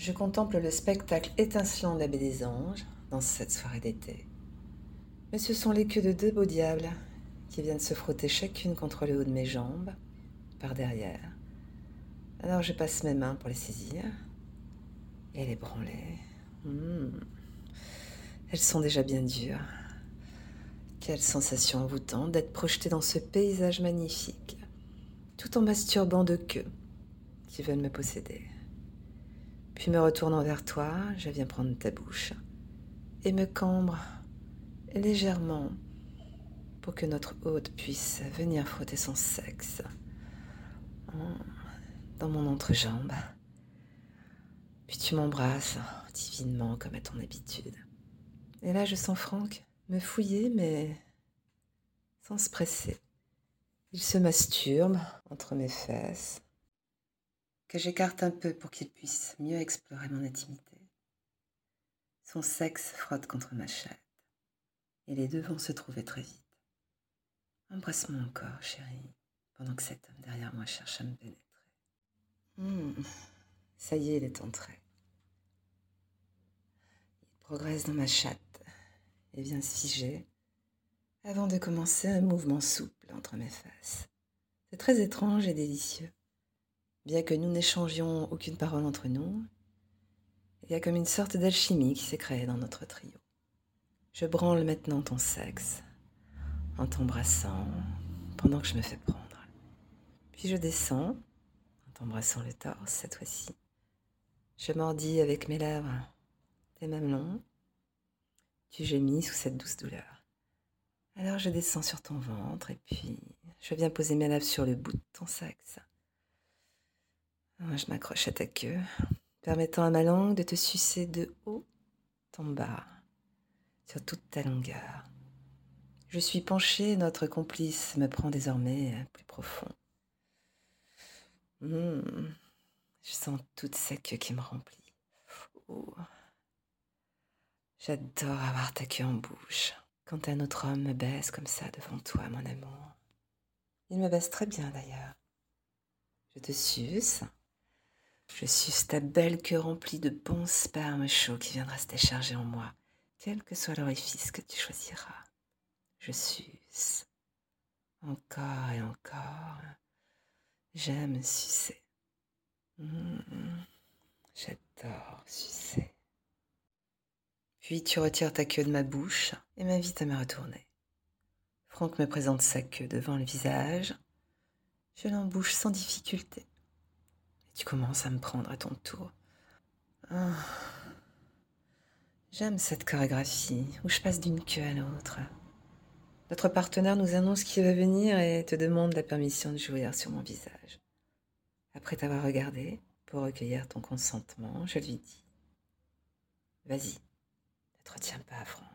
Je contemple le spectacle étincelant de la baie des anges dans cette soirée d'été. Mais ce sont les queues de deux beaux diables qui viennent se frotter chacune contre le haut de mes jambes, par derrière. Alors je passe mes mains pour les saisir et les branler. Hmm. Elles sont déjà bien dures. Quelle sensation envoûtante d'être projetée dans ce paysage magnifique, tout en masturbant de queues qui veulent me posséder. Puis me retournant vers toi, je viens prendre ta bouche et me cambre légèrement pour que notre hôte puisse venir frotter son sexe dans mon entrejambe. Puis tu m'embrasses divinement comme à ton habitude. Et là, je sens Franck me fouiller, mais sans se presser. Il se masturbe entre mes fesses, que j'écarte un peu pour qu'il puisse mieux explorer mon intimité. Son sexe frotte contre ma chatte, et les deux vont se trouver très vite. Embrasse-moi encore, chérie, pendant que cet homme derrière moi cherche à me pénétrer. Hmm, ça y est, il est entré. Il progresse dans ma chatte et vient se figer avant de commencer un mouvement souple entre mes fesses. C'est très étrange et délicieux. Bien que nous n'échangions aucune parole entre nous, il y a comme une sorte d'alchimie qui s'est créée dans notre trio. Je branle maintenant ton sexe en t'embrassant pendant que je me fais prendre. Puis je descends en t'embrassant le torse cette fois-ci. Je mordis avec mes lèvres tes mamelons. Tu gémis sous cette douce douleur. Alors je descends sur ton ventre et puis je viens poser mes lèvres sur le bout de ton sexe. Je m'accroche à ta queue, permettant à ma langue de te sucer de haut en bas, sur toute ta longueur. Je suis penchée, notre complice me prend désormais plus profond. Mmh. Je sens toute sa queue qui me remplit. Oh. J'adore avoir ta queue en bouche. Quand un autre homme me baisse comme ça devant toi, mon amour. Il me baisse très bien d'ailleurs. Je te suce. Je suce ta belle queue remplie de bons sperme chauds qui viendra se décharger en moi, quel que soit l'orifice que tu choisiras. Je suce. Encore et encore. J'aime sucer. Mmh. J'adore sucer. Puis tu retires ta queue de ma bouche et m'invites à me retourner. Franck me présente sa queue devant le visage. Je l'embouche sans difficulté. Tu commences à me prendre à ton tour. Ah. J'aime cette chorégraphie où je passe d'une queue à l'autre. Notre partenaire nous annonce qu'il va venir et te demande la permission de jouir sur mon visage. Après t'avoir regardé, pour recueillir ton consentement, je lui dis Vas-y, ne te retiens pas, Franck.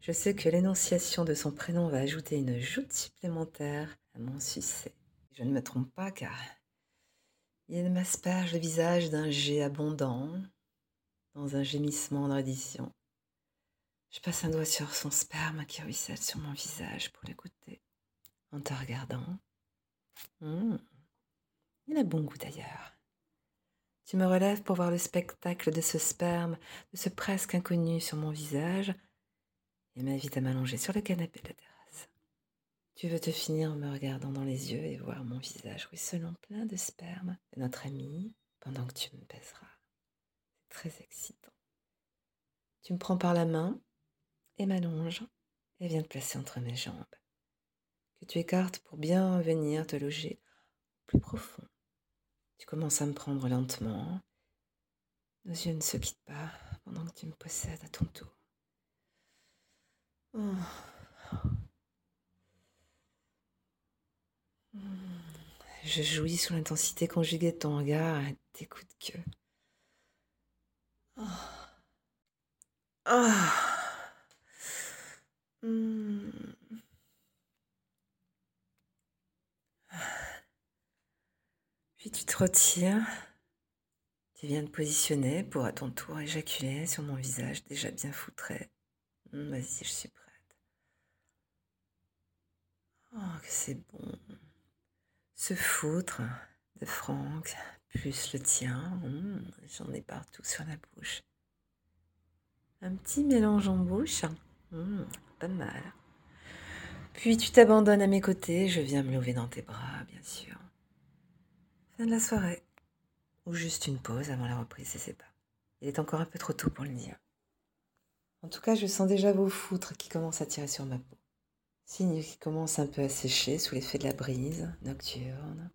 Je sais que l'énonciation de son prénom va ajouter une joute supplémentaire à mon succès. Je ne me trompe pas car il m'asperge le visage d'un jet abondant, dans un gémissement de Je passe un doigt sur son sperme qui ruisselle sur mon visage pour l'écouter, en te regardant. Mmh. Il a bon goût d'ailleurs. Tu me relèves pour voir le spectacle de ce sperme, de ce presque inconnu sur mon visage, et m'invite à m'allonger sur le canapé de la terrasse. Tu veux te finir en me regardant dans les yeux et voir mon visage ruisselant plein de sperme de notre ami pendant que tu me pèseras. C'est très excitant. Tu me prends par la main et m'allonges et viens te placer entre mes jambes, que tu écartes pour bien venir te loger plus profond tu commences à me prendre lentement. Nos yeux ne se quittent pas pendant que tu me possèdes à ton tour. Oh. Je jouis sous l'intensité conjuguée de ton regard et tes de queue. Oh. Oh. Puis tu te retires. Tu viens te positionner pour à ton tour éjaculer sur mon visage déjà bien foutré. Hmm, vas-y, je suis prête. Oh, que c'est bon. Ce foutre de Franck plus le tien. Mmh, j'en ai partout sur la bouche. Un petit mélange en bouche. Mmh, pas mal. Puis tu t'abandonnes à mes côtés, je viens me lever dans tes bras, bien sûr. Fin de la soirée. Ou juste une pause avant la reprise, je sais pas. Il est encore un peu trop tôt pour le dire. En tout cas, je sens déjà vos foutres qui commencent à tirer sur ma peau. Signe qui commence un peu à sécher sous l'effet de la brise nocturne.